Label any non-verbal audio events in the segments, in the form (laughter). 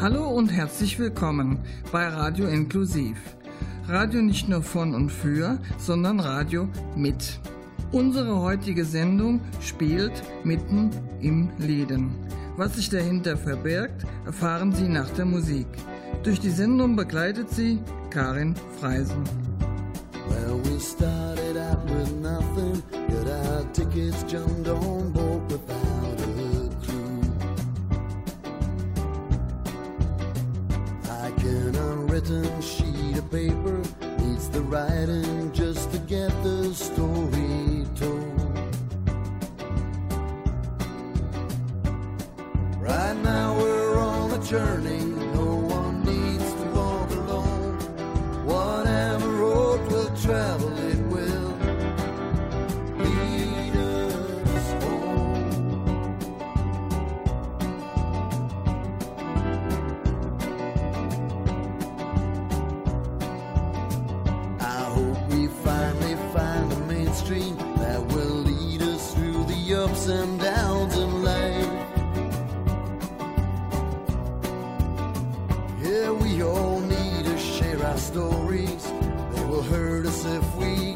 Hallo und herzlich willkommen bei Radio Inklusiv. Radio nicht nur von und für, sondern Radio mit. Unsere heutige Sendung spielt mitten im Leben. Was sich dahinter verbirgt, erfahren Sie nach der Musik. Durch die Sendung begleitet sie Karin Freisen. Well, we started out with nothing, got our tickets, jumped on board without a written sheet of paper needs the writing just to get the story told. Right now we're on a journey, no one needs to walk alone. Road will travel. if we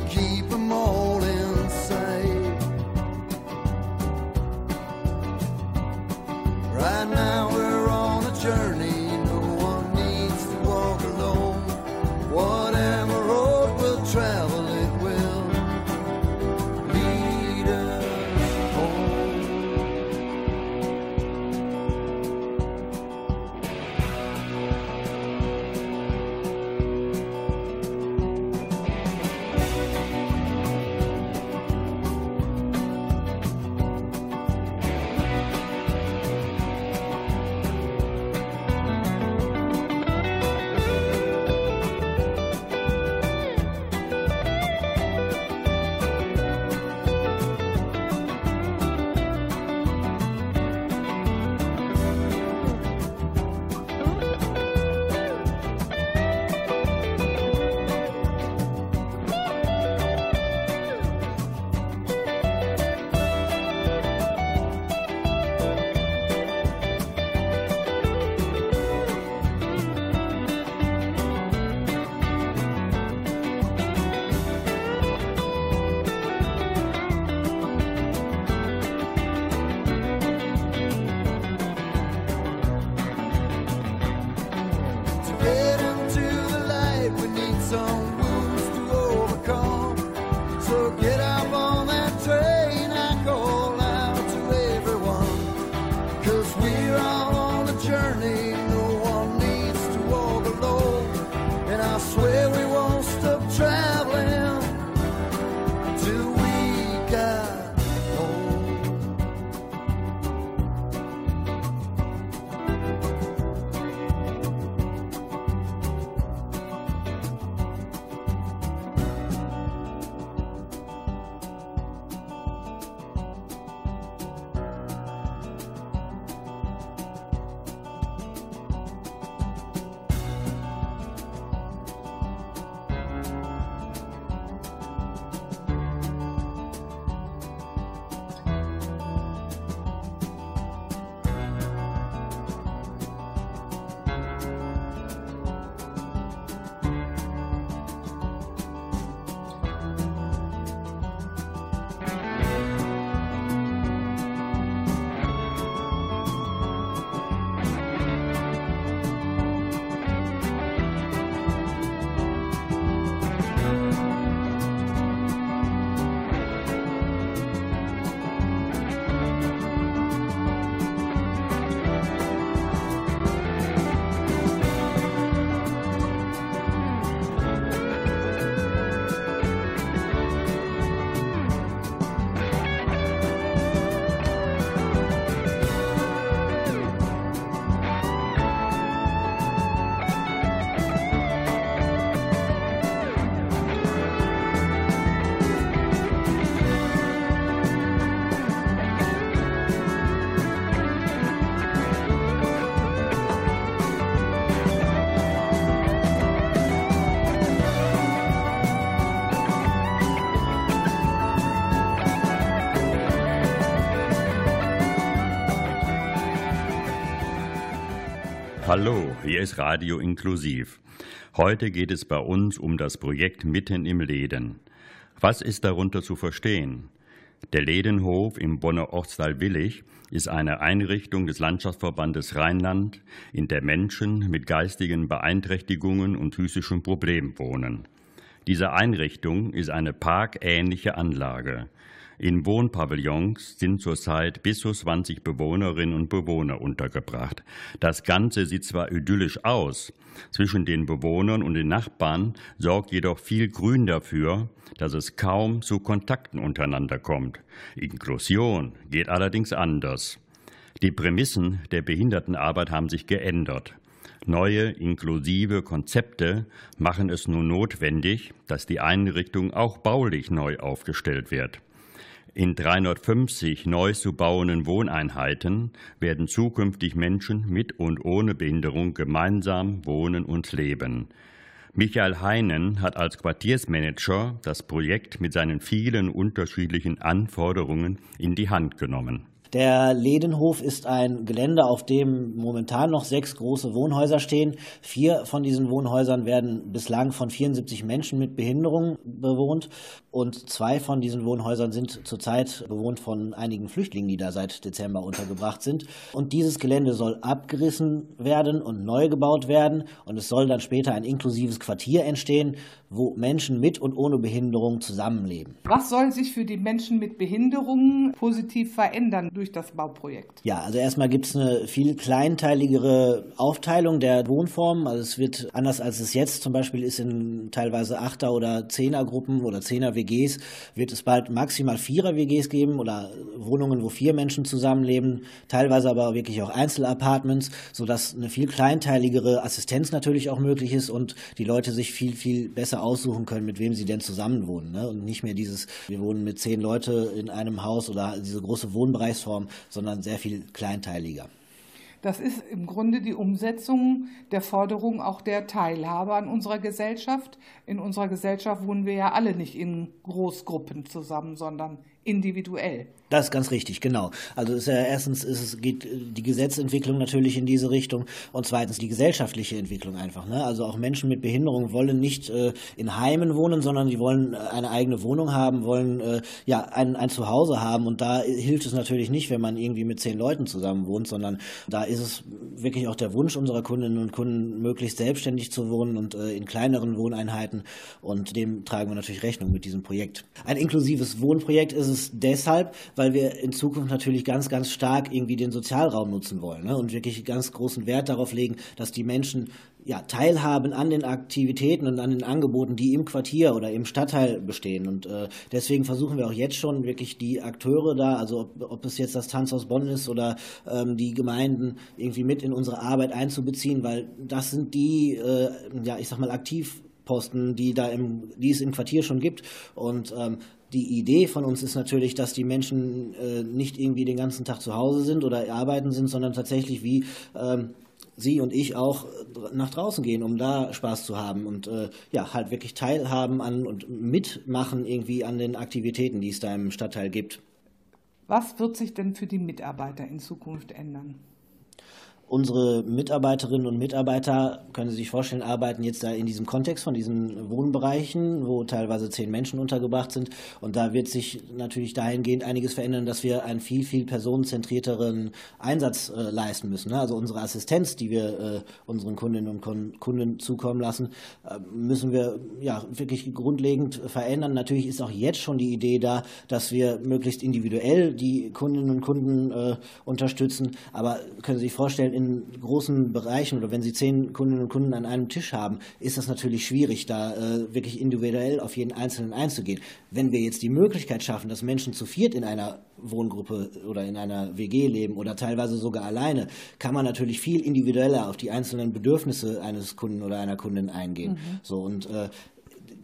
ist Radio Inklusiv. Heute geht es bei uns um das Projekt Mitten im Läden. Was ist darunter zu verstehen? Der Lädenhof im Bonner Ortsteil Willig ist eine Einrichtung des Landschaftsverbandes Rheinland, in der Menschen mit geistigen Beeinträchtigungen und physischen Problemen wohnen. Diese Einrichtung ist eine parkähnliche Anlage. In Wohnpavillons sind zurzeit bis zu 20 Bewohnerinnen und Bewohner untergebracht. Das Ganze sieht zwar idyllisch aus, zwischen den Bewohnern und den Nachbarn sorgt jedoch viel Grün dafür, dass es kaum zu Kontakten untereinander kommt. Inklusion geht allerdings anders. Die Prämissen der Behindertenarbeit haben sich geändert. Neue inklusive Konzepte machen es nun notwendig, dass die Einrichtung auch baulich neu aufgestellt wird. In 350 neu zu bauenden Wohneinheiten werden zukünftig Menschen mit und ohne Behinderung gemeinsam wohnen und leben. Michael Heinen hat als Quartiersmanager das Projekt mit seinen vielen unterschiedlichen Anforderungen in die Hand genommen. Der Ledenhof ist ein Gelände, auf dem momentan noch sechs große Wohnhäuser stehen. Vier von diesen Wohnhäusern werden bislang von 74 Menschen mit Behinderung bewohnt und zwei von diesen Wohnhäusern sind zurzeit bewohnt von einigen Flüchtlingen, die da seit Dezember untergebracht sind. Und dieses Gelände soll abgerissen werden und neu gebaut werden und es soll dann später ein inklusives Quartier entstehen, wo Menschen mit und ohne Behinderung zusammenleben. Was soll sich für die Menschen mit Behinderungen positiv verändern durch das Bauprojekt? Ja, also erstmal gibt es eine viel kleinteiligere Aufteilung der Wohnformen. Also es wird anders als es jetzt zum Beispiel ist in teilweise Achter- oder Zehner-Gruppen oder Zehner-WGs, wird es bald maximal Vierer-WGs geben oder Wohnungen, wo vier Menschen zusammenleben, teilweise aber wirklich auch Einzelapartments, sodass eine viel kleinteiligere Assistenz natürlich auch möglich ist und die Leute sich viel, viel besser aussuchen können, mit wem sie denn zusammenwohnen. Ne? Und nicht mehr dieses, wir wohnen mit zehn Leute in einem Haus oder diese große Wohnbereichsform Form, sondern sehr viel kleinteiliger. Das ist im Grunde die Umsetzung der Forderung auch der Teilhabe an unserer Gesellschaft. In unserer Gesellschaft wohnen wir ja alle nicht in Großgruppen zusammen, sondern individuell. Das ist ganz richtig, genau. Also ist ja erstens ist es, geht die Gesetzentwicklung natürlich in diese Richtung und zweitens die gesellschaftliche Entwicklung einfach. Ne? Also auch Menschen mit Behinderung wollen nicht äh, in Heimen wohnen, sondern die wollen äh, eine eigene Wohnung haben, wollen äh, ja ein, ein Zuhause haben und da hilft es natürlich nicht, wenn man irgendwie mit zehn Leuten zusammen wohnt, sondern da ist es wirklich auch der Wunsch unserer Kundinnen und Kunden, möglichst selbstständig zu wohnen und äh, in kleineren Wohneinheiten und dem tragen wir natürlich Rechnung mit diesem Projekt. Ein inklusives Wohnprojekt ist es deshalb, weil wir in Zukunft natürlich ganz, ganz stark irgendwie den Sozialraum nutzen wollen ne? und wirklich ganz großen Wert darauf legen, dass die Menschen ja, teilhaben an den Aktivitäten und an den Angeboten, die im Quartier oder im Stadtteil bestehen. Und äh, deswegen versuchen wir auch jetzt schon wirklich die Akteure da, also ob, ob es jetzt das Tanzhaus Bonn ist oder ähm, die Gemeinden, irgendwie mit in unsere Arbeit einzubeziehen, weil das sind die, äh, ja, ich sag mal, Aktivposten, die da im, die es im Quartier schon gibt. Und ähm, die Idee von uns ist natürlich, dass die Menschen äh, nicht irgendwie den ganzen Tag zu Hause sind oder arbeiten sind, sondern tatsächlich wie ähm, Sie und ich auch nach draußen gehen, um da Spaß zu haben und äh, ja, halt wirklich teilhaben an und mitmachen irgendwie an den Aktivitäten, die es da im Stadtteil gibt. Was wird sich denn für die Mitarbeiter in Zukunft ändern? Unsere Mitarbeiterinnen und Mitarbeiter, können Sie sich vorstellen, arbeiten jetzt da in diesem Kontext von diesen Wohnbereichen, wo teilweise zehn Menschen untergebracht sind. Und da wird sich natürlich dahingehend einiges verändern, dass wir einen viel, viel personenzentrierteren Einsatz äh, leisten müssen. Ne? Also unsere Assistenz, die wir äh, unseren Kundinnen und Kon Kunden zukommen lassen, äh, müssen wir ja wirklich grundlegend verändern. Natürlich ist auch jetzt schon die Idee da, dass wir möglichst individuell die Kundinnen und Kunden äh, unterstützen. Aber können Sie sich vorstellen, in großen Bereichen oder wenn Sie zehn Kundinnen und Kunden an einem Tisch haben, ist das natürlich schwierig, da äh, wirklich individuell auf jeden Einzelnen einzugehen. Wenn wir jetzt die Möglichkeit schaffen, dass Menschen zu viert in einer Wohngruppe oder in einer WG leben oder teilweise sogar alleine, kann man natürlich viel individueller auf die einzelnen Bedürfnisse eines Kunden oder einer Kundin eingehen. Mhm. So und äh,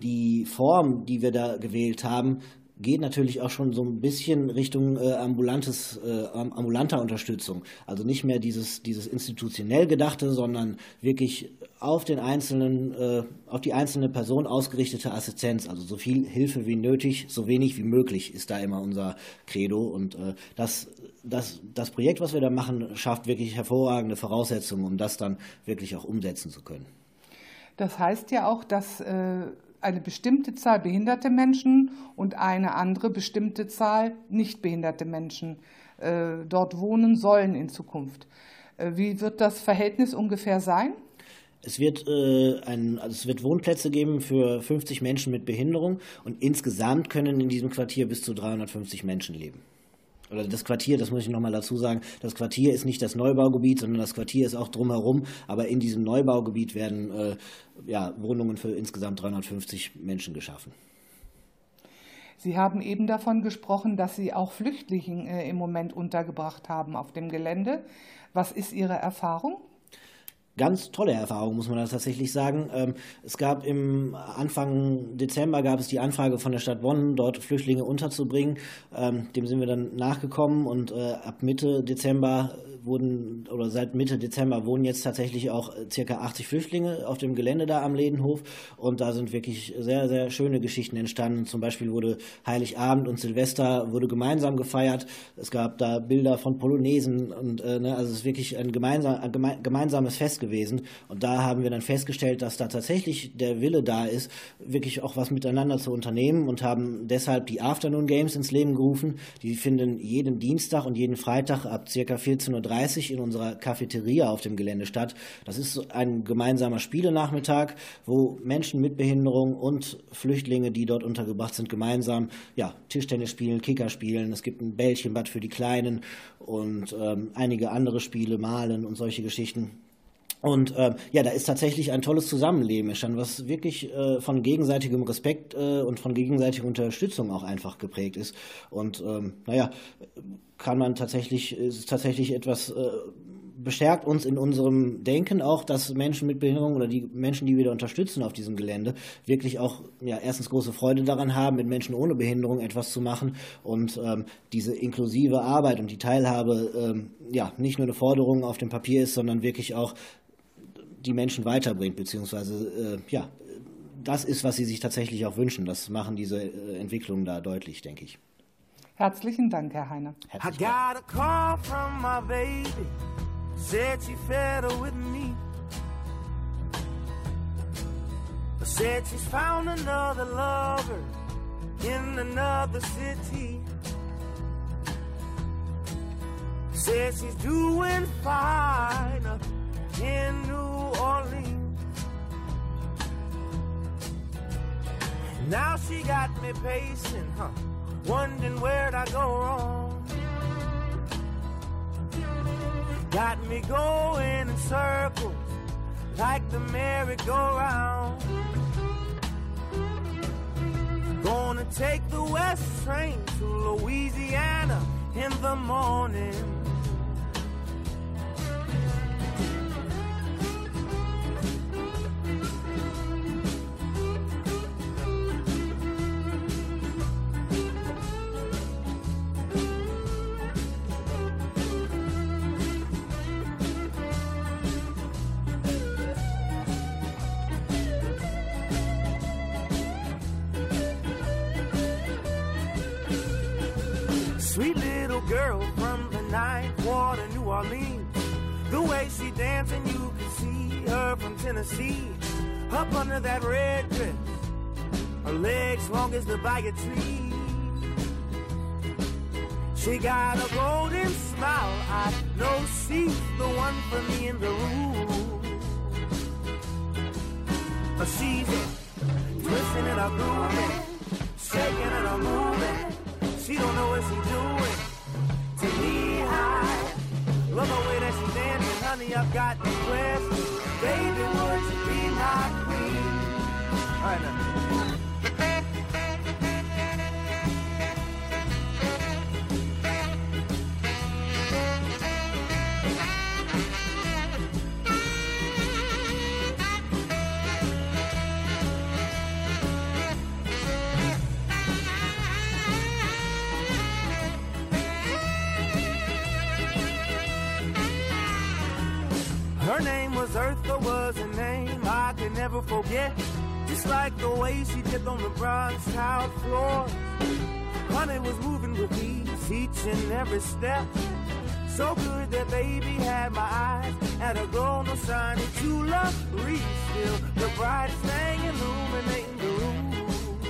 die Form, die wir da gewählt haben, geht natürlich auch schon so ein bisschen Richtung äh, ambulantes, äh, ambulanter Unterstützung. Also nicht mehr dieses, dieses institutionell Gedachte, sondern wirklich auf den einzelnen, äh, auf die einzelne Person ausgerichtete Assistenz. Also so viel Hilfe wie nötig, so wenig wie möglich ist da immer unser Credo. Und äh, das, das, das Projekt, was wir da machen, schafft wirklich hervorragende Voraussetzungen, um das dann wirklich auch umsetzen zu können. Das heißt ja auch, dass äh, eine bestimmte Zahl behinderte Menschen und eine andere bestimmte Zahl nicht behinderte Menschen äh, dort wohnen sollen in Zukunft. Äh, wie wird das Verhältnis ungefähr sein? Es wird, äh, ein, also es wird Wohnplätze geben für 50 Menschen mit Behinderung und insgesamt können in diesem Quartier bis zu 350 Menschen leben. Oder das Quartier, das muss ich nochmal dazu sagen, das Quartier ist nicht das Neubaugebiet, sondern das Quartier ist auch drumherum. Aber in diesem Neubaugebiet werden äh, ja, Wohnungen für insgesamt 350 Menschen geschaffen. Sie haben eben davon gesprochen, dass Sie auch Flüchtlinge äh, im Moment untergebracht haben auf dem Gelände. Was ist Ihre Erfahrung? Ganz tolle Erfahrung, muss man da tatsächlich sagen. Ähm, es gab im Anfang Dezember gab es die Anfrage von der Stadt Bonn, dort Flüchtlinge unterzubringen. Ähm, dem sind wir dann nachgekommen und äh, ab Mitte Dezember wurden oder seit Mitte Dezember wohnen jetzt tatsächlich auch äh, circa 80 Flüchtlinge auf dem Gelände da am Ledenhof und da sind wirklich sehr, sehr schöne Geschichten entstanden. Zum Beispiel wurde Heiligabend und Silvester wurde gemeinsam gefeiert. Es gab da Bilder von Polonesen und äh, ne, also es ist wirklich ein, gemeinsam, ein gemeinsames Fest gewesen und da haben wir dann festgestellt, dass da tatsächlich der Wille da ist, wirklich auch was miteinander zu unternehmen und haben deshalb die Afternoon Games ins Leben gerufen. Die finden jeden Dienstag und jeden Freitag ab circa 14.30 Uhr in unserer Cafeteria auf dem Gelände statt. Das ist ein gemeinsamer Spielenachmittag, wo Menschen mit Behinderung und Flüchtlinge, die dort untergebracht sind, gemeinsam ja, Tischtennis spielen, Kicker spielen. Es gibt ein Bällchenbad für die Kleinen und ähm, einige andere Spiele, Malen und solche Geschichten. Und äh, ja, da ist tatsächlich ein tolles Zusammenleben entstanden, was wirklich äh, von gegenseitigem Respekt äh, und von gegenseitiger Unterstützung auch einfach geprägt ist. Und ähm, naja, kann man tatsächlich, ist tatsächlich etwas äh, bestärkt uns in unserem Denken auch, dass Menschen mit Behinderung oder die Menschen, die wir da unterstützen auf diesem Gelände, wirklich auch ja erstens große Freude daran haben, mit Menschen ohne Behinderung etwas zu machen und ähm, diese inklusive Arbeit und die Teilhabe ähm, ja nicht nur eine Forderung auf dem Papier ist, sondern wirklich auch die Menschen weiterbringt, beziehungsweise äh, ja, das ist, was sie sich tatsächlich auch wünschen. Das machen diese äh, Entwicklungen da deutlich, denke ich. Herzlichen Dank, Herr Heine. I got a call from my baby, said she fed her with me. Said she's found another lover in another city. Said she's doing fine in New Orleans. Now she got me pacing, huh? Wondering where'd I go wrong. Got me going in circles like the merry-go-round. Gonna take the west train to Louisiana in the morning. Girl from the ward of New Orleans. The way she dancing, you can see her from Tennessee. Up under that red dress, her legs long as the bag of trees. She got a golden smile, I know she's the one for me in the room. She's twisting and a grooving, shaking and a moving. She don't know what she's doing high. Love the way that she dancing, honey. I've got the questions. Baby, would you be my queen? All right now. Was Eartha, was a name I can never forget. Just like the way she dipped on the bronze tile floor. Honey was moving with ease each and every step. So good that baby had my eyes at a glow, no sign of true love. Breathe still, the brightest thing illuminating the room.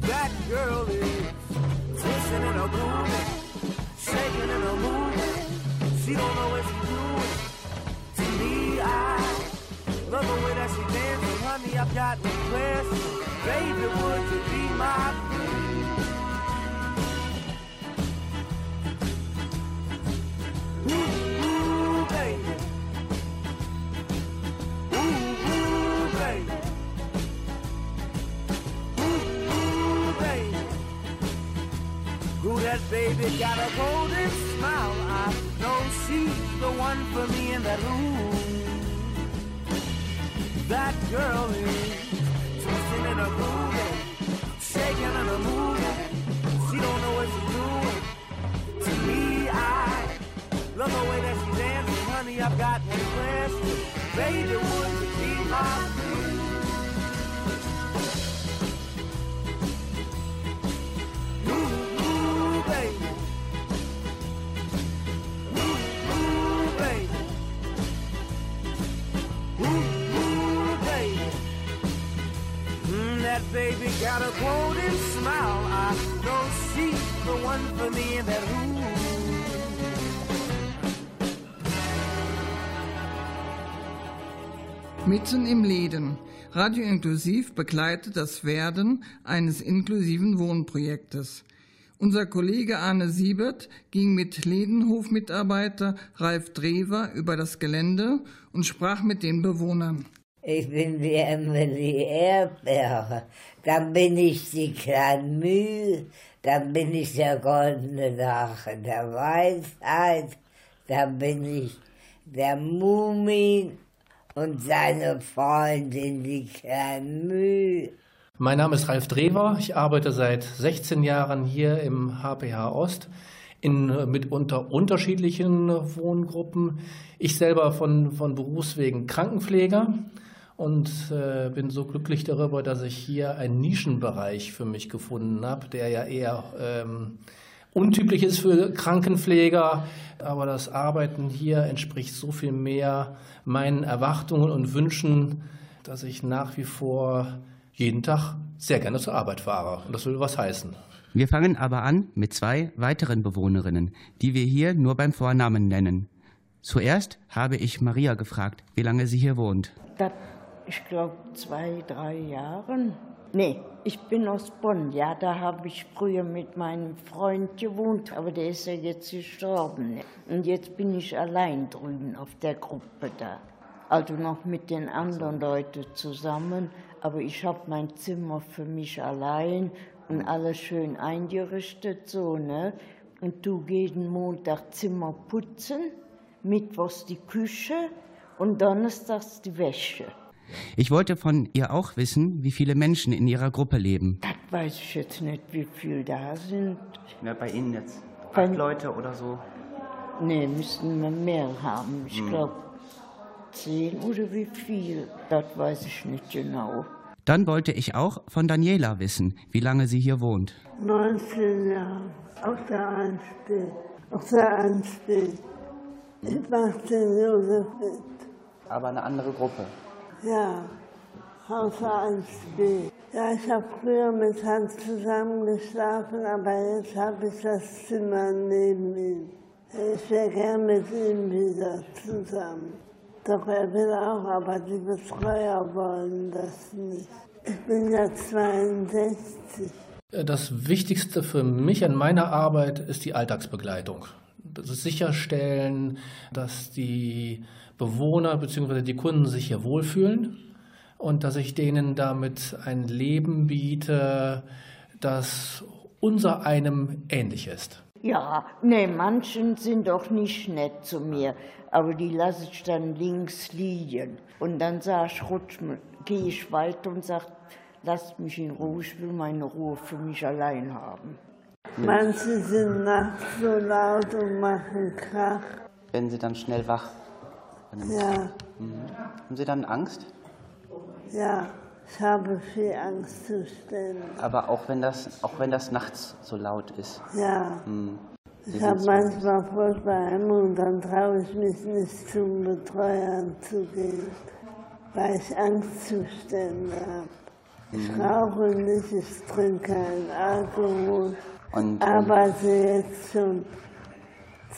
That girl is twisting and a grooving, shaking and a moving. She don't know what she's I love the way that she dances. Honey, I've got requests. Baby, would you be my queen? Ooh, ooh, baby. Ooh, ooh, baby. Ooh, ooh, baby. Who that baby got a golden smile. I know she's the one for me in that room. That girl is twisting and a grooving, shaking and a moving. She don't know what she's doing. To me, I love the way that she dances. Honey, I've got one question. Baby, would you be my? That baby got a golden smile. I know she's the one for me in that room. Mitten im Leben. Radio Inklusiv begleitet das Werden eines inklusiven Wohnprojektes. Unser Kollege Arne Siebert ging mit Ledenhof-Mitarbeiter Ralf Drewer über das Gelände und sprach mit den Bewohnern. Ich bin die Emily Erdbeere, dann bin ich die Kleine dann bin ich der goldene Drache der Weisheit, dann bin ich der Mumin und seine Freundin, die Kleine Mein Name ist Ralf Drewer. Ich arbeite seit 16 Jahren hier im HPH Ost in mitunter unterschiedlichen Wohngruppen. Ich selber von, von Berufswegen Krankenpfleger und äh, bin so glücklich darüber, dass ich hier einen Nischenbereich für mich gefunden habe, der ja eher ähm, untypisch ist für Krankenpfleger. Aber das Arbeiten hier entspricht so viel mehr meinen Erwartungen und Wünschen, dass ich nach wie vor jeden Tag sehr gerne zur Arbeit fahre. Und das will was heißen. Wir fangen aber an mit zwei weiteren Bewohnerinnen, die wir hier nur beim Vornamen nennen. Zuerst habe ich Maria gefragt, wie lange sie hier wohnt. Das, ich glaube, zwei, drei Jahren. Nee, ich bin aus Bonn. Ja, da habe ich früher mit meinem Freund gewohnt, aber der ist ja jetzt gestorben. Und jetzt bin ich allein drüben auf der Gruppe da. Also noch mit den anderen Leuten zusammen, aber ich habe mein Zimmer für mich allein und alles schön eingerichtet so, ne? Und du jeden Montag Zimmer putzen, mittwochs die Küche und donnerstags die Wäsche. Ich wollte von ihr auch wissen, wie viele Menschen in ihrer Gruppe leben. Das weiß ich jetzt nicht, wie viele da sind. Ja, bei Ihnen jetzt? Bei- Acht Leute oder so? Nee, müssten wir mehr haben. Ich glaube zehn oder wie viel. Das weiß ich nicht genau. Dann wollte ich auch von Daniela wissen, wie lange sie hier wohnt. 19 Jahre auf der Anstalt. Auf der Anstalt. Ich mache den Josef mit. Aber eine andere Gruppe. Ja, der Anstalt. Ja, ich habe früher mit Hans zusammen geschlafen, aber jetzt habe ich das Zimmer neben ihm. Ich wäre gern mit ihm wieder zusammen. Doch er will auch, aber die Betreuer wollen das nicht. Ich bin ja 62. Das Wichtigste für mich an meiner Arbeit ist die Alltagsbegleitung. Das ist sicherstellen, dass die Bewohner bzw. die Kunden sich hier wohlfühlen und dass ich denen damit ein Leben biete, das unser einem ähnlich ist. Ja, nee, manchen sind doch nicht nett zu mir, aber die lasse ich dann links liegen. Und dann sag ich, rutsch, gehe ich weiter und sag, lasst mich in Ruhe, ich will meine Ruhe für mich allein haben. Manche sind nachts so laut und machen Krach. Werden Sie dann schnell wach? Ja. Mhm. Haben Sie dann Angst? Ja, ich habe viel Angstzustände. Aber auch wenn das, auch wenn das nachts so laut ist. Ja. Mhm. Ich habe manchmal Furchtbeheimen und dann traue ich mich nicht zum Betreuer zu gehen, weil ich Angstzustände habe. Ich Mhm. rauche nicht, ich trinke keinen Alkohol, Und, arbeite jetzt schon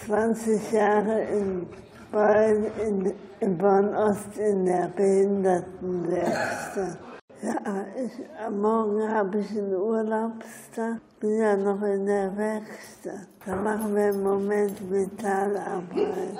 20 Jahre in Bonn, in, in Bonn-Ost in der Behindertenwerkstatt. Ja, ich, Morgen habe ich einen Urlaubstag, bin ja noch in der Werkstatt. Da machen wir im Moment Metallarbeit.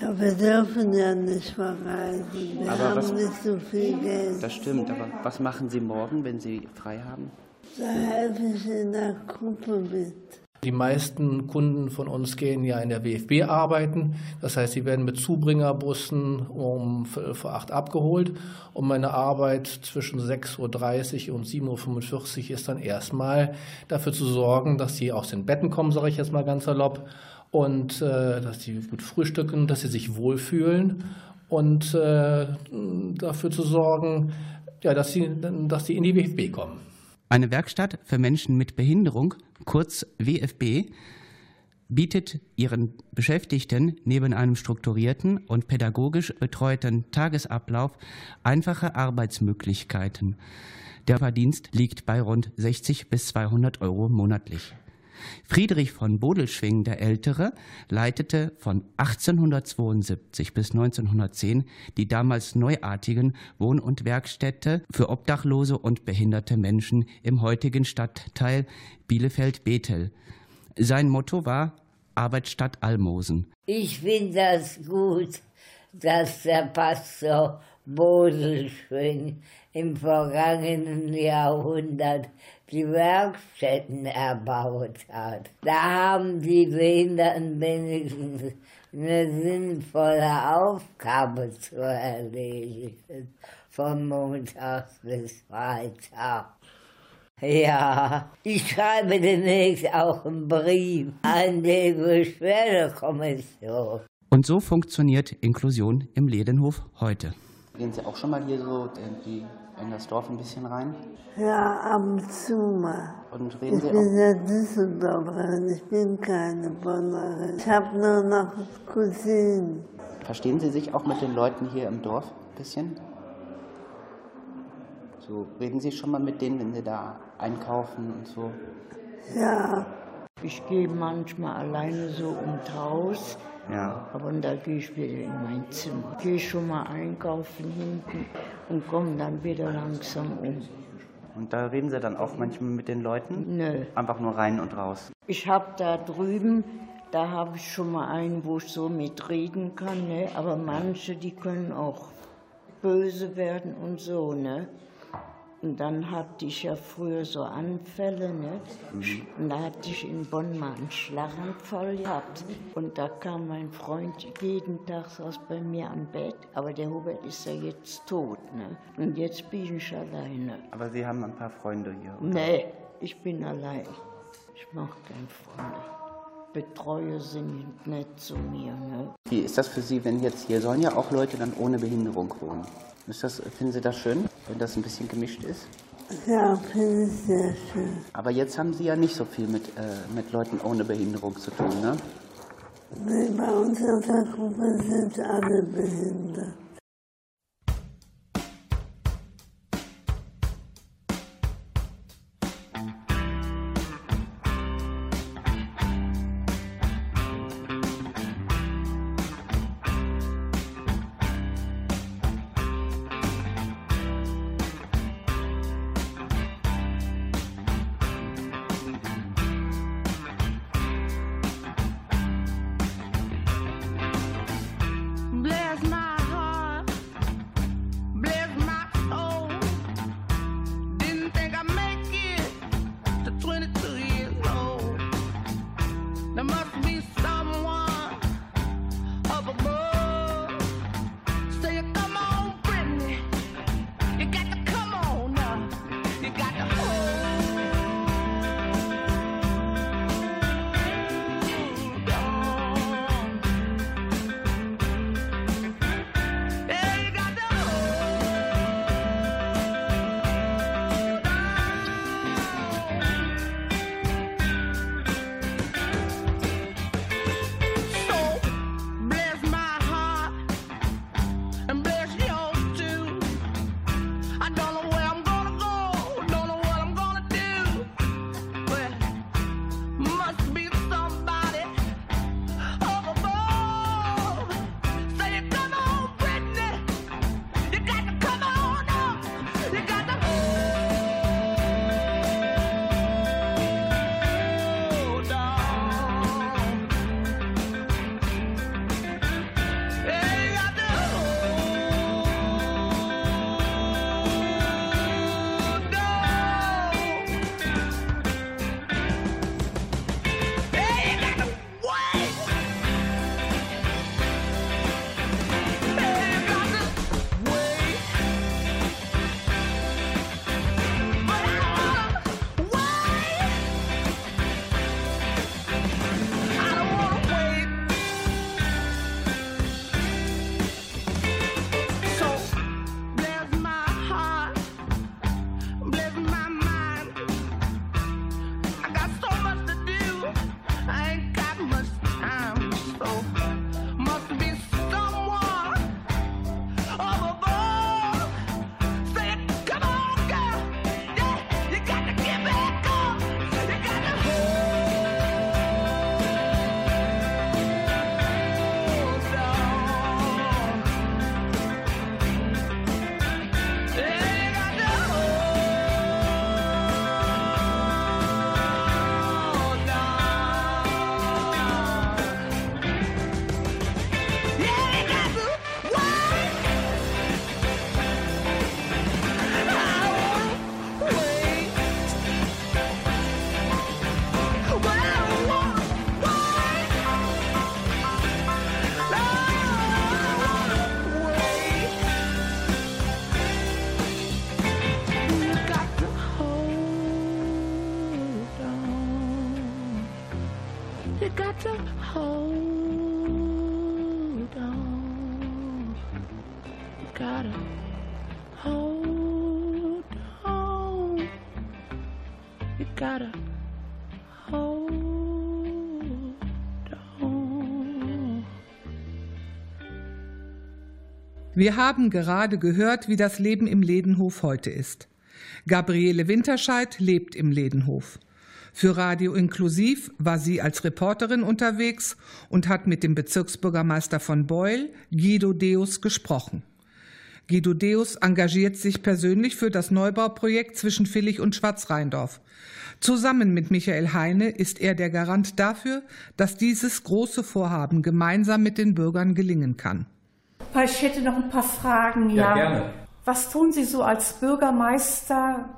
Ja, wir dürfen ja nicht verreisen, wir Aber haben was- nicht so viel Geld. Das stimmt, aber was machen Sie morgen, wenn Sie frei haben? Da helfe ich in der Gruppe mit. Die meisten Kunden von uns gehen ja in der WFB arbeiten. Das heißt, sie werden mit Zubringerbussen um vor acht abgeholt. Und meine Arbeit zwischen 6.30 Uhr und 7.45 Uhr ist dann erstmal dafür zu sorgen, dass sie aus den Betten kommen, sage ich jetzt mal ganz salopp, und äh, dass sie gut frühstücken, dass sie sich wohlfühlen und äh, dafür zu sorgen, ja, dass sie, dass sie in die WFB kommen. Eine Werkstatt für Menschen mit Behinderung, kurz WFB, bietet ihren Beschäftigten neben einem strukturierten und pädagogisch betreuten Tagesablauf einfache Arbeitsmöglichkeiten. Der Verdienst liegt bei rund 60 bis 200 Euro monatlich. Friedrich von Bodelschwing der Ältere leitete von 1872 bis 1910 die damals neuartigen Wohn- und Werkstätte für obdachlose und behinderte Menschen im heutigen Stadtteil Bielefeld-Bethel. Sein Motto war Arbeit statt Almosen. Ich finde das gut, dass der Pastor Bodelschwing im vergangenen Jahrhundert die Werkstätten erbaut hat. Da haben die Behinderten wenigstens eine sinnvolle Aufgabe zu erledigen, von Montags bis Freitag. Ja, ich schreibe demnächst auch einen Brief an die Beschwerdekommission. Und so funktioniert Inklusion im Ledenhof heute. Gehen Sie auch schon mal hier so irgendwie in das Dorf ein bisschen rein? Ja, ab und zu mal. Und reden Ich Sie bin ja Düsseldorferin, ich bin keine Bonnerin. Ich habe nur noch Cousinen. Verstehen Sie sich auch mit den Leuten hier im Dorf ein bisschen? So, reden Sie schon mal mit denen, wenn Sie da einkaufen und so? Ja. Ich gehe manchmal alleine so ums Haus, Ja. aber da gehe ich wieder in mein Zimmer. Gehe schon mal einkaufen hinten und komme dann wieder langsam um. Und da reden Sie dann auch manchmal mit den Leuten? Nö. Einfach nur rein und raus. Ich habe da drüben, da habe ich schon mal einen, wo ich so mitreden kann, ne? aber manche, die können auch böse werden und so, ne? Und dann hatte ich ja früher so Anfälle, ne? Und da hatte ich in Bonn mal einen Schlaganfall gehabt. Und da kam mein Freund jeden Tag saß bei mir am Bett, aber der Hubert ist ja jetzt tot, ne? Und jetzt bin ich alleine. Aber Sie haben ein paar Freunde hier. oder? Nee, ich bin allein. Ich mache keine Freunde. Betreue sind nett zu mir. Ne? Wie ist das für Sie, wenn jetzt hier sollen ja auch Leute dann ohne Behinderung wohnen? Ist das, finden Sie das schön, wenn das ein bisschen gemischt ist? Ja, finde ich sehr schön. Aber jetzt haben Sie ja nicht so viel mit, äh, mit Leuten ohne Behinderung zu tun, ne? Nee, bei uns in der Gruppe sind alle behindert. Wir haben gerade gehört, wie das Leben im Ledenhof heute ist. Gabriele Winterscheid lebt im Ledenhof. Für Radio Inklusiv war sie als Reporterin unterwegs und hat mit dem Bezirksbürgermeister von Beul, Guido Deus, gesprochen. Guido Deus engagiert sich persönlich für das Neubauprojekt zwischen Villig und Schwarzrheindorf. Zusammen mit Michael Heine ist er der Garant dafür, dass dieses große Vorhaben gemeinsam mit den Bürgern gelingen kann. Ich hätte noch ein paar Fragen. Ja, ja. gerne. Was tun Sie so als Bürgermeister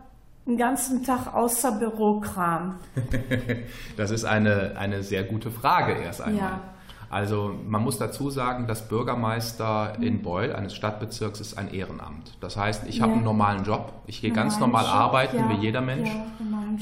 den ganzen Tag außer Bürokram? (laughs) das ist eine, eine sehr gute Frage erst einmal. Ja. Also man muss dazu sagen, das Bürgermeister in Beul eines Stadtbezirks ist ein Ehrenamt. Das heißt, ich ja. habe einen normalen Job, ich gehe ganz normal Job, arbeiten ja. wie jeder Mensch ja,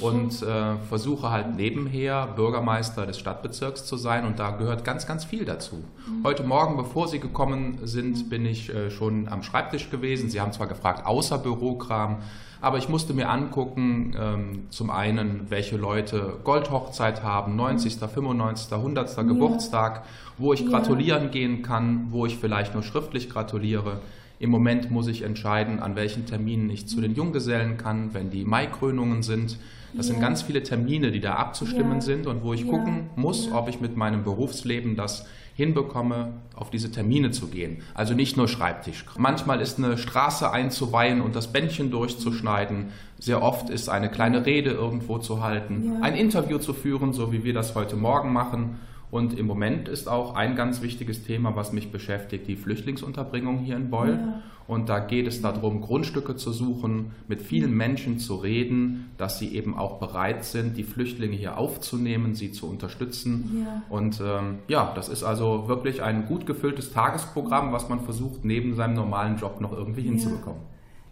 und äh, versuche halt nebenher Bürgermeister des Stadtbezirks zu sein und da gehört ganz, ganz viel dazu. Mhm. Heute Morgen, bevor Sie gekommen sind, bin ich äh, schon am Schreibtisch gewesen. Sie haben zwar gefragt, außer Bürokram, aber ich musste mir angucken, ähm, zum einen, welche Leute Goldhochzeit haben, 90., 95., 100. Ja. Geburtstag, wo ich gratulieren ja. gehen kann, wo ich vielleicht nur schriftlich gratuliere. Im Moment muss ich entscheiden, an welchen Terminen ich zu den Junggesellen kann, wenn die Maikrönungen sind. Das ja. sind ganz viele Termine, die da abzustimmen sind und wo ich gucken muss, ob ich mit meinem Berufsleben das hinbekomme, auf diese Termine zu gehen. Also nicht nur Schreibtisch. Manchmal ist eine Straße einzuweihen und das Bändchen durchzuschneiden. Sehr oft ist eine kleine Rede irgendwo zu halten, ja. ein Interview zu führen, so wie wir das heute Morgen machen. Und im Moment ist auch ein ganz wichtiges Thema, was mich beschäftigt, die Flüchtlingsunterbringung hier in Beul. Ja. Und da geht es darum, Grundstücke zu suchen, mit vielen Menschen zu reden, dass sie eben auch bereit sind, die Flüchtlinge hier aufzunehmen, sie zu unterstützen. Ja. Und ähm, ja, das ist also wirklich ein gut gefülltes Tagesprogramm, was man versucht, neben seinem normalen Job noch irgendwie ja. hinzubekommen.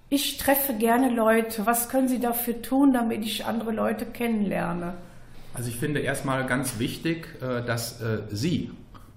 Ich treffe gerne Leute. Was können Sie dafür tun, damit ich andere Leute kennenlerne? Also ich finde erstmal ganz wichtig, äh, dass äh, Sie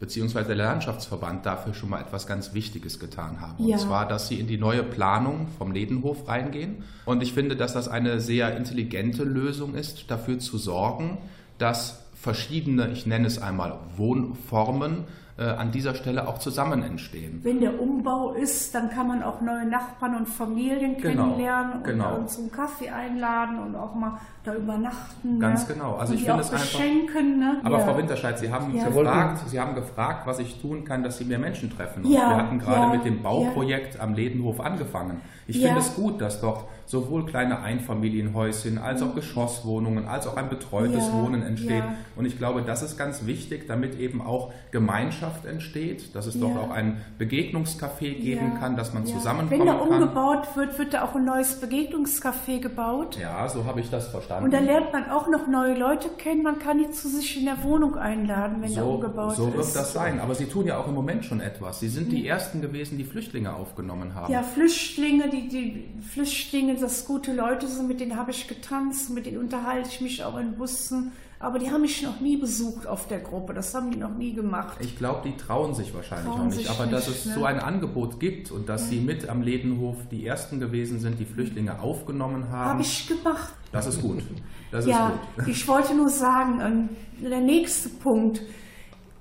bzw. der Landschaftsverband dafür schon mal etwas ganz Wichtiges getan haben. Ja. Und zwar, dass sie in die neue Planung vom Ledenhof reingehen. Und ich finde, dass das eine sehr intelligente Lösung ist, dafür zu sorgen, dass verschiedene, ich nenne es einmal Wohnformen, an dieser Stelle auch zusammen entstehen. Wenn der Umbau ist, dann kann man auch neue Nachbarn und Familien genau, kennenlernen und genau. uns zum Kaffee einladen und auch mal da übernachten. Ganz ne? genau. Also und ich finde es beschenken, einfach. Ne? Aber ja. Frau Winterscheid, Sie haben ja. gefragt, Sie haben gefragt, was ich tun kann, dass Sie mehr Menschen treffen. Und ja. wir hatten gerade mit dem Bauprojekt am Ledenhof angefangen. Ich finde es gut, dass dort sowohl kleine Einfamilienhäuschen als auch Geschosswohnungen, als auch ein betreutes ja, Wohnen entsteht. Ja. Und ich glaube, das ist ganz wichtig, damit eben auch Gemeinschaft entsteht, dass es ja. dort auch ein Begegnungscafé geben kann, dass man zusammenkommen kann. Wenn da umgebaut wird, wird da auch ein neues Begegnungscafé gebaut. Ja, so habe ich das verstanden. Und da lernt man auch noch neue Leute kennen. Man kann die zu sich in der Wohnung einladen, wenn so, da umgebaut ist. So wird ist. das sein. Aber Sie tun ja auch im Moment schon etwas. Sie sind die Ersten gewesen, die Flüchtlinge aufgenommen haben. Ja, Flüchtlinge, die, die Flüchtlinge denen das gute Leute sind, mit denen habe ich getanzt, mit denen unterhalte ich mich auch in Bussen. Aber die haben mich noch nie besucht auf der Gruppe. Das haben die noch nie gemacht. Ich glaube, die trauen sich wahrscheinlich trauen auch nicht. Aber nicht, dass es ne? so ein Angebot gibt und dass ja. sie mit am Ledenhof die Ersten gewesen sind, die Flüchtlinge aufgenommen haben. Habe ich gemacht. Das ist gut. Das ja, ist gut. (laughs) ich wollte nur sagen, ähm, der nächste Punkt.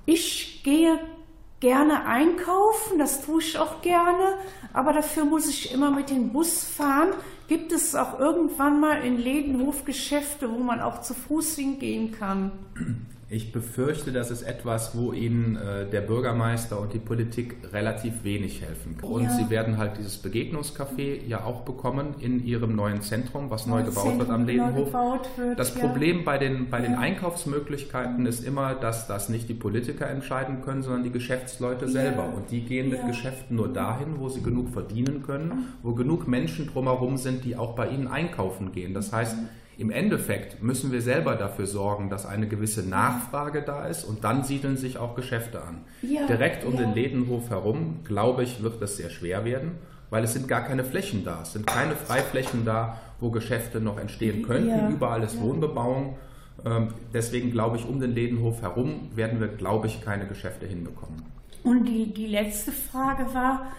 Ich gehe gerne einkaufen, das tue ich auch gerne, aber dafür muss ich immer mit dem Bus fahren. Gibt es auch irgendwann mal in Läden Hofgeschäfte, wo man auch zu Fuß hingehen kann? Ich befürchte, das ist etwas, wo Ihnen äh, der Bürgermeister und die Politik relativ wenig helfen können. Und ja. Sie werden halt dieses Begegnungscafé ja auch bekommen in Ihrem neuen Zentrum, was neu gebaut Zentrum wird am Ledenhof. Wird, das ja. Problem bei den, bei den Einkaufsmöglichkeiten ist immer, dass das nicht die Politiker entscheiden können, sondern die Geschäftsleute selber. Und die gehen mit Geschäften nur dahin, wo sie genug verdienen können, wo genug Menschen drumherum sind, die auch bei ihnen einkaufen gehen. Das heißt, im Endeffekt müssen wir selber dafür sorgen, dass eine gewisse Nachfrage da ist und dann siedeln sich auch Geschäfte an. Ja, Direkt um ja. den Lädenhof herum, glaube ich, wird das sehr schwer werden, weil es sind gar keine Flächen da. Es sind keine Freiflächen da, wo Geschäfte noch entstehen könnten. Ja, Überall ist Wohnbebauung. Ähm, deswegen glaube ich, um den Lädenhof herum werden wir, glaube ich, keine Geschäfte hinbekommen. Und die, die letzte Frage war,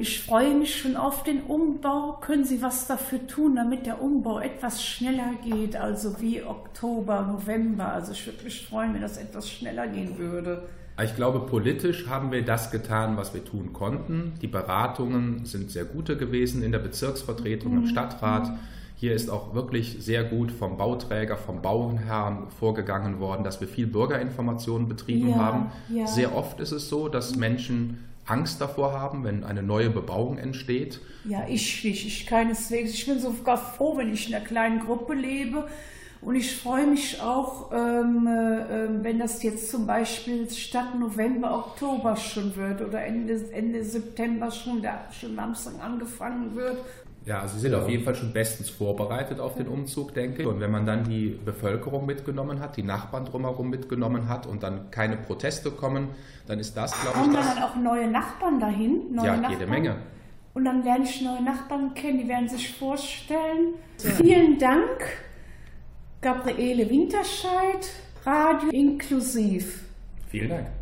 ich freue mich schon auf den Umbau. Können Sie was dafür tun, damit der Umbau etwas schneller geht, also wie Oktober, November? Also ich würde mich freuen, wenn das etwas schneller gehen würde. Ich glaube, politisch haben wir das getan, was wir tun konnten. Die Beratungen sind sehr gute gewesen in der Bezirksvertretung, im mhm. Stadtrat. Hier ist auch wirklich sehr gut vom Bauträger, vom Bauherrn vorgegangen worden, dass wir viel Bürgerinformation betrieben ja, haben. Ja. Sehr oft ist es so, dass Menschen Angst davor haben, wenn eine neue Bebauung entsteht? Ja, ich nicht. Ich keineswegs. Ich bin sogar froh, wenn ich in einer kleinen Gruppe lebe. Und ich freue mich auch, ähm, äh, wenn das jetzt zum Beispiel statt November, Oktober schon wird oder Ende, Ende September schon, der schon langsam angefangen wird ja, also Sie sind auf jeden Fall schon bestens vorbereitet auf den Umzug, denke ich. Und wenn man dann die Bevölkerung mitgenommen hat, die Nachbarn drumherum mitgenommen hat und dann keine Proteste kommen, dann ist das, glaube ich, Kommen dann auch neue Nachbarn dahin? Neue ja, Nachbarn? jede Menge. Und dann lerne ich neue Nachbarn kennen, die werden sich vorstellen. Ja. Vielen Dank, Gabriele Winterscheid, Radio inklusiv. Vielen Dank.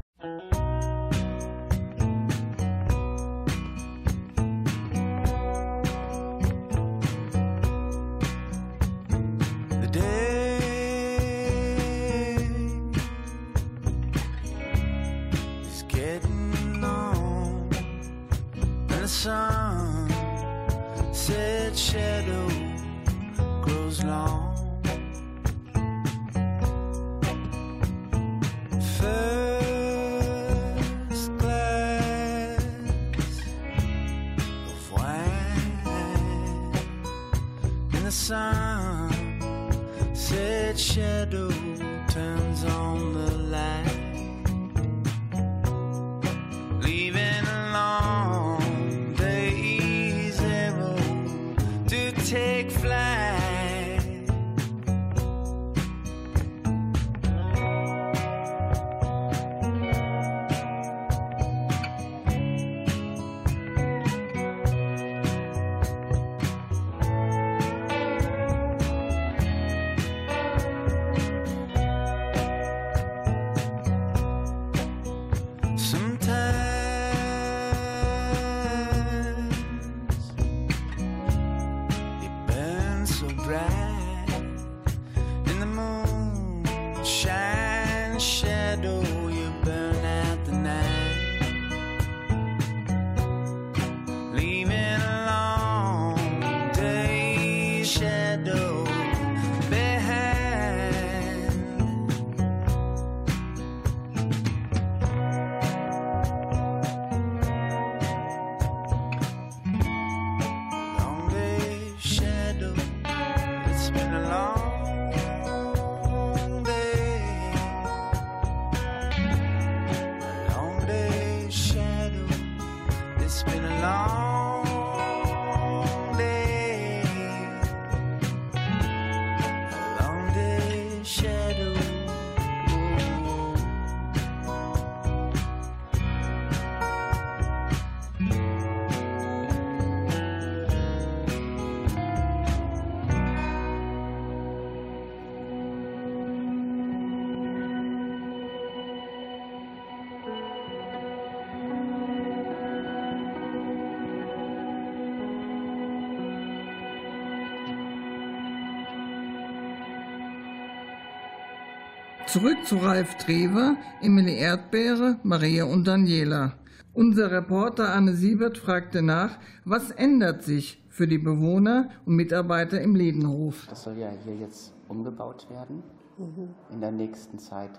Zurück zu Ralf Trever, Emily Erdbeere, Maria und Daniela. Unser Reporter Anne Siebert fragte nach, was ändert sich für die Bewohner und Mitarbeiter im Ledenhof? Das soll ja hier jetzt umgebaut werden mhm. in der nächsten Zeit.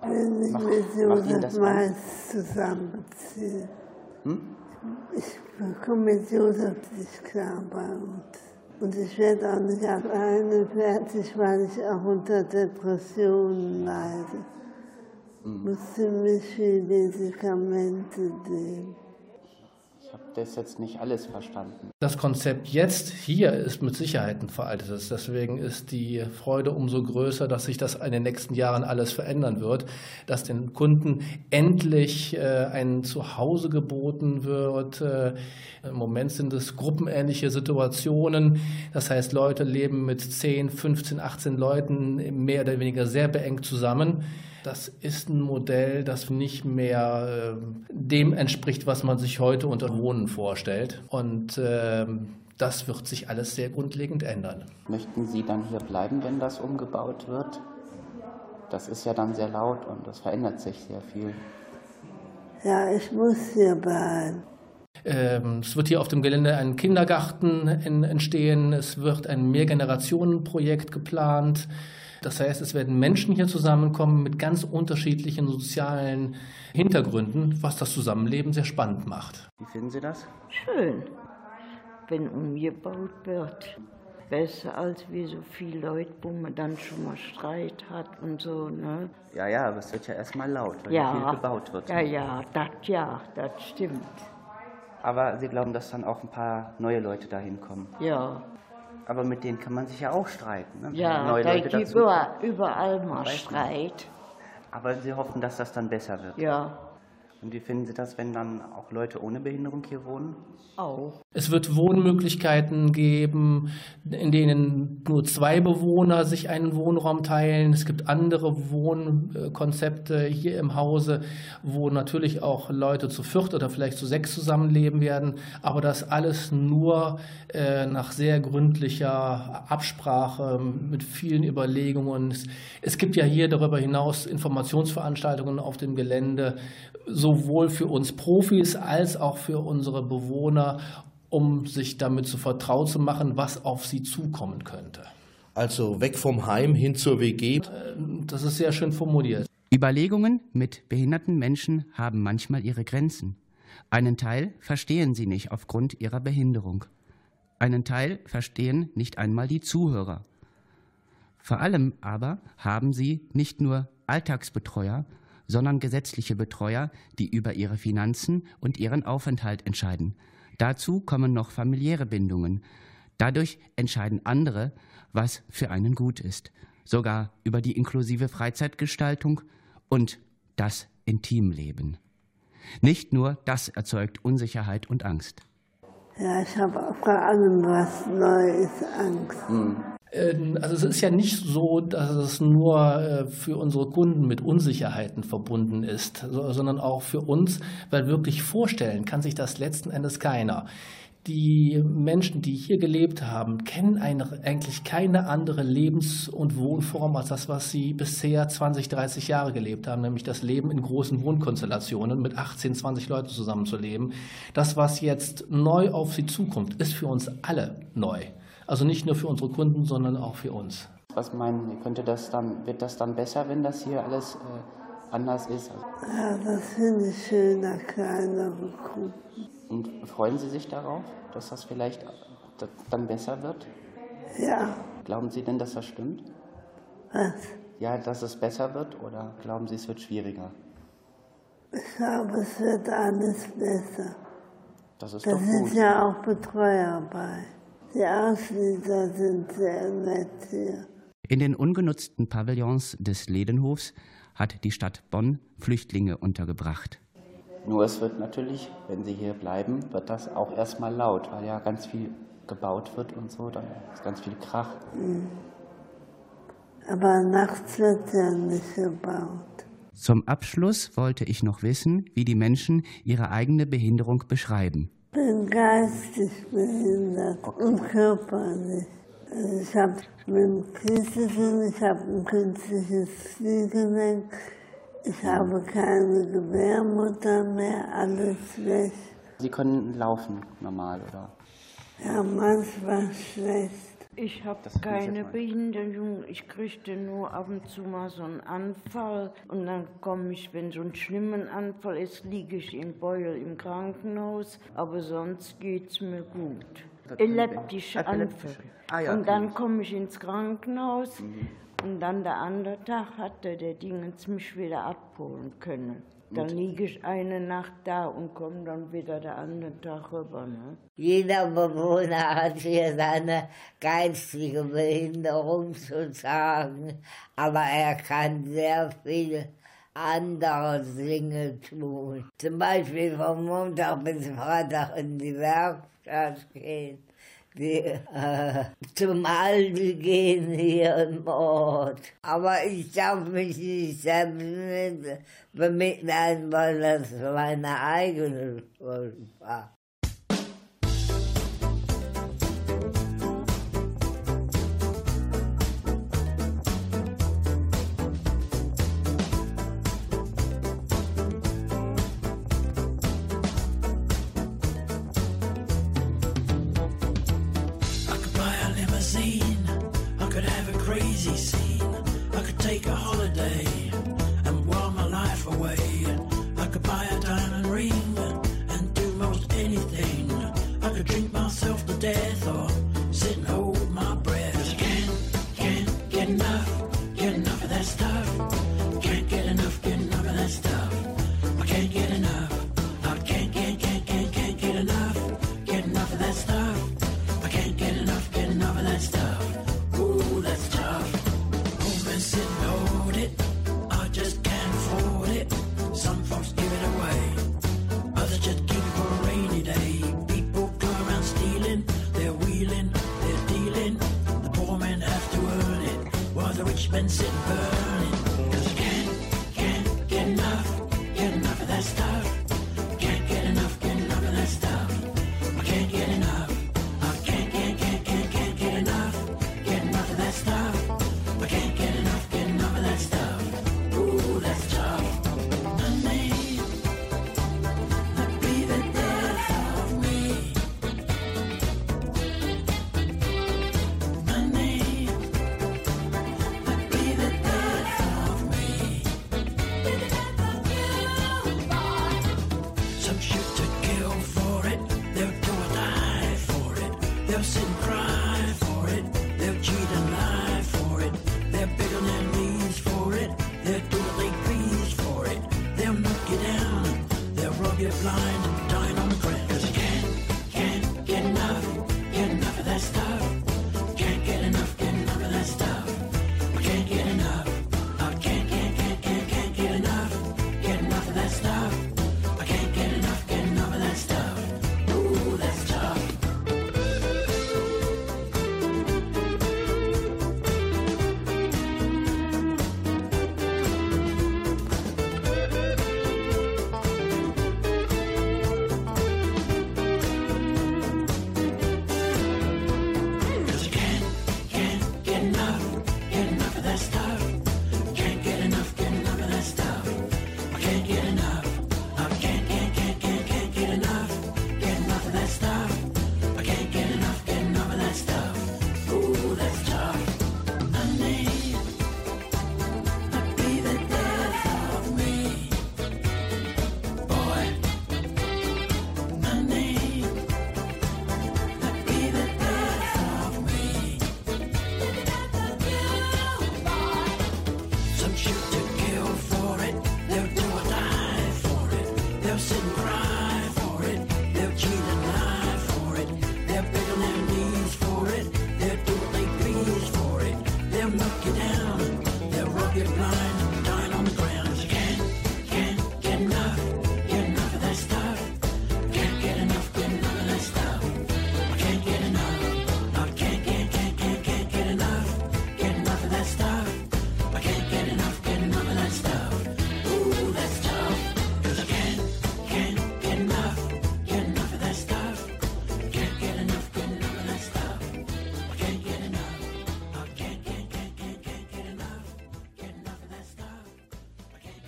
Wenn ich mit Josef Mais zusammenziehe. Hm? Ich komme mit Josef nicht klar bei uns. Und ich werde auch nicht alleine fertig, weil ich auch unter Depressionen leide. Mhm. Muss ziemlich viele Medikamente nehmen habe das jetzt nicht alles verstanden. Das Konzept jetzt hier ist mit Sicherheit ein veraltetes. Deswegen ist die Freude umso größer, dass sich das in den nächsten Jahren alles verändern wird, dass den Kunden endlich äh, ein Zuhause geboten wird. Äh, Im Moment sind es gruppenähnliche Situationen. Das heißt, Leute leben mit 10, 15, 18 Leuten mehr oder weniger sehr beengt zusammen. Das ist ein Modell, das nicht mehr äh, dem entspricht, was man sich heute unter Wohnen vorstellt. Und äh, das wird sich alles sehr grundlegend ändern. Möchten Sie dann hier bleiben, wenn das umgebaut wird? Das ist ja dann sehr laut und das verändert sich sehr viel. Ja, ich muss hier bleiben. Ähm, es wird hier auf dem Gelände ein Kindergarten entstehen. Es wird ein Mehrgenerationenprojekt geplant. Das heißt, es werden Menschen hier zusammenkommen mit ganz unterschiedlichen sozialen Hintergründen, was das Zusammenleben sehr spannend macht. Wie finden Sie das? Schön, wenn umgebaut wird. Besser als wie so viele Leute, wo man dann schon mal Streit hat und so. Ne? Ja, ja, aber es wird ja erstmal laut, weil ja, viel gebaut wird. Ja, ja, das ja, das stimmt. Aber Sie glauben, dass dann auch ein paar neue Leute dahin kommen? Ja. Aber mit denen kann man sich ja auch streiten. Ne? Ja, neue da Leute gibt überall, überall mal Streit. Aber Sie hoffen, dass das dann besser wird? Ja. Und wie finden Sie das, wenn dann auch Leute ohne Behinderung hier wohnen? Auch. Es wird Wohnmöglichkeiten geben, in denen nur zwei Bewohner sich einen Wohnraum teilen. Es gibt andere Wohnkonzepte hier im Hause, wo natürlich auch Leute zu viert oder vielleicht zu sechs zusammenleben werden. Aber das alles nur äh, nach sehr gründlicher Absprache mit vielen Überlegungen. Es gibt ja hier darüber hinaus Informationsveranstaltungen auf dem Gelände, sowohl für uns Profis als auch für unsere Bewohner, um sich damit zu vertraut zu machen, was auf sie zukommen könnte. Also weg vom Heim hin zur WG. Das ist sehr schön formuliert. Überlegungen mit behinderten Menschen haben manchmal ihre Grenzen. Einen Teil verstehen sie nicht aufgrund ihrer Behinderung. Einen Teil verstehen nicht einmal die Zuhörer. Vor allem aber haben sie nicht nur Alltagsbetreuer, sondern gesetzliche Betreuer, die über ihre Finanzen und ihren Aufenthalt entscheiden. Dazu kommen noch familiäre Bindungen. Dadurch entscheiden andere, was für einen gut ist, sogar über die inklusive Freizeitgestaltung und das Intimleben. Nicht nur das erzeugt Unsicherheit und Angst. Ja, ich habe vor allem was Neues Angst. Hm. Also es ist ja nicht so, dass es nur äh, für unsere Kunden mit Unsicherheiten verbunden ist, sondern auch für uns, weil wirklich vorstellen kann sich das letzten Endes keiner. Die Menschen, die hier gelebt haben, kennen eigentlich keine andere Lebens- und Wohnform als das, was sie bisher 20, 30 Jahre gelebt haben, nämlich das Leben in großen Wohnkonstellationen mit 18, 20 Leuten zusammenzuleben. Das, was jetzt neu auf sie zukommt, ist für uns alle neu. Also nicht nur für unsere Kunden, sondern auch für uns. Was meinen Sie, könnte das dann, wird das dann besser, wenn das hier alles äh, anders ist? Ja, das finde ich schöner, kleinere Gruppen. Und freuen Sie sich darauf, dass das vielleicht dann besser wird? Ja. Glauben Sie denn, dass das stimmt? Was? Ja, dass es besser wird oder glauben Sie, es wird schwieriger? Ich glaube, es wird alles besser. Das ist da doch gut. sind ja auch Betreuer bei. Die Auslieger sind sehr nett hier. In den ungenutzten Pavillons des Ledenhofs hat die Stadt Bonn Flüchtlinge untergebracht. Nur es wird natürlich, wenn sie hier bleiben, wird das auch erstmal laut, weil ja ganz viel gebaut wird und so, dann ist ganz viel Krach. Mhm. Aber nachts wird ja nicht gebaut. Zum Abschluss wollte ich noch wissen, wie die Menschen ihre eigene Behinderung beschreiben bin geistig behindert und körperlich. Also ich habe mit dem Kieselchen, ich habe ein künstliches Kniegelenk, ich habe keine Gebärmutter mehr, alles weg. Sie können laufen normal, oder? Ja, manchmal schlecht. Ich habe keine Behinderung, ich kriegte nur ab und zu mal so einen Anfall und dann komme ich, wenn so ein schlimmer Anfall ist, liege ich in Beul im Krankenhaus, aber sonst geht es mir gut. Elliptische Anfälle. Ah, ja, und dann komme ich ins Krankenhaus mhm. und dann der andere Tag hatte der Dingens mich wieder abholen können. Dann liege ich eine Nacht da und komme dann wieder der andere Tag rüber. Ne? Jeder Bewohner hat hier seine geistige Behinderung zu sagen, aber er kann sehr viel andere Dinge tun. Zum Beispiel vom Montag bis Freitag in die Werkstatt gehen. Die äh, zum Aldi gehen hier im Ort. Aber ich darf mich nicht selbst mit bemitleiden, weil das meine eigene Schuld war.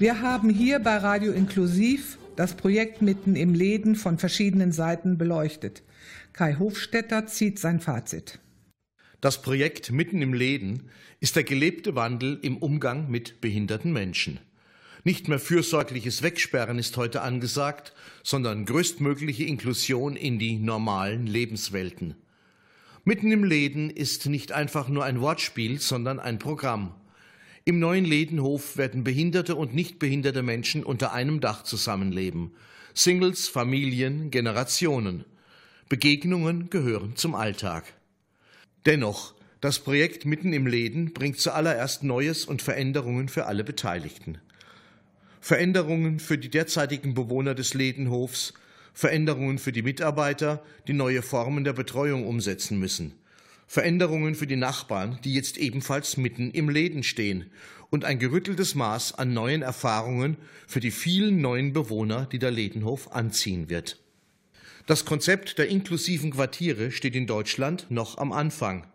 Wir haben hier bei Radio Inklusiv das Projekt mitten im Läden von verschiedenen Seiten beleuchtet. Kai Hofstetter zieht sein Fazit. Das Projekt mitten im Läden ist der gelebte Wandel im Umgang mit behinderten Menschen. Nicht mehr fürsorgliches Wegsperren ist heute angesagt, sondern größtmögliche Inklusion in die normalen Lebenswelten. Mitten im Läden ist nicht einfach nur ein Wortspiel, sondern ein Programm. Im neuen Lädenhof werden behinderte und nicht behinderte Menschen unter einem Dach zusammenleben. Singles, Familien, Generationen. Begegnungen gehören zum Alltag. Dennoch, das Projekt mitten im Läden bringt zuallererst Neues und Veränderungen für alle Beteiligten. Veränderungen für die derzeitigen Bewohner des Lädenhofs, Veränderungen für die Mitarbeiter, die neue Formen der Betreuung umsetzen müssen. Veränderungen für die Nachbarn, die jetzt ebenfalls mitten im Läden stehen. Und ein gerütteltes Maß an neuen Erfahrungen für die vielen neuen Bewohner, die der Ledenhof anziehen wird. Das Konzept der inklusiven Quartiere steht in Deutschland noch am Anfang.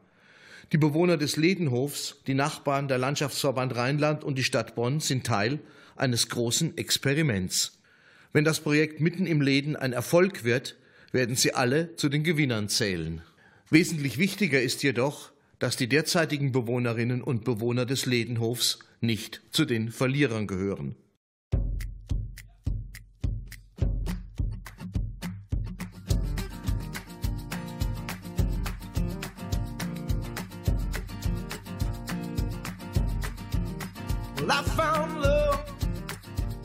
Die Bewohner des Ledenhofs, die Nachbarn der Landschaftsverband Rheinland und die Stadt Bonn sind Teil eines großen Experiments. Wenn das Projekt mitten im Läden ein Erfolg wird, werden sie alle zu den Gewinnern zählen. Wesentlich wichtiger ist jedoch, dass die derzeitigen Bewohnerinnen und Bewohner des Ledenhofs nicht zu den Verlierern gehören. Well, I found love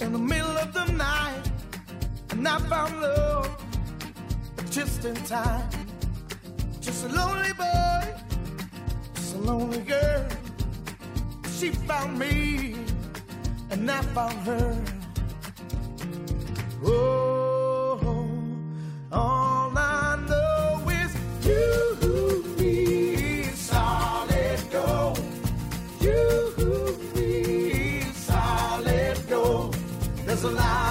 in the middle of the night, and I found love just in time. Just a lonely boy, just a lonely girl. She found me, and I found her. Oh, all I know is you, me, solid gold. You, me, solid gold. There's a lot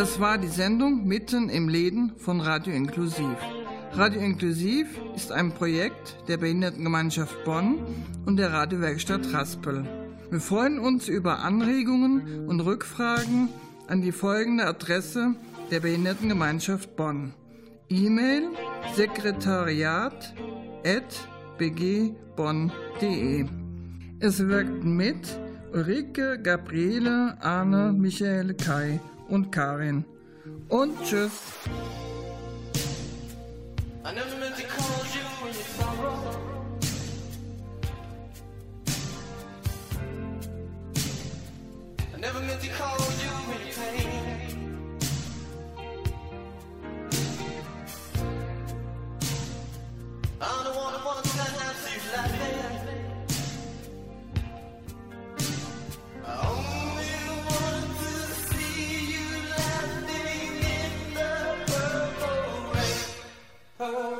Das war die Sendung Mitten im Läden von Radio Inklusiv. Radio Inklusiv ist ein Projekt der Behindertengemeinschaft Bonn und der Radiowerkstatt Raspel. Wir freuen uns über Anregungen und Rückfragen an die folgende Adresse der Behindertengemeinschaft Bonn. E-Mail sekretariat at bgbonn.de. Es wirkten mit Ulrike, Gabriele, Arne, Michael, Kai und Karin. Und tschüss. never meant to call you. I don't wanna wanna Oh.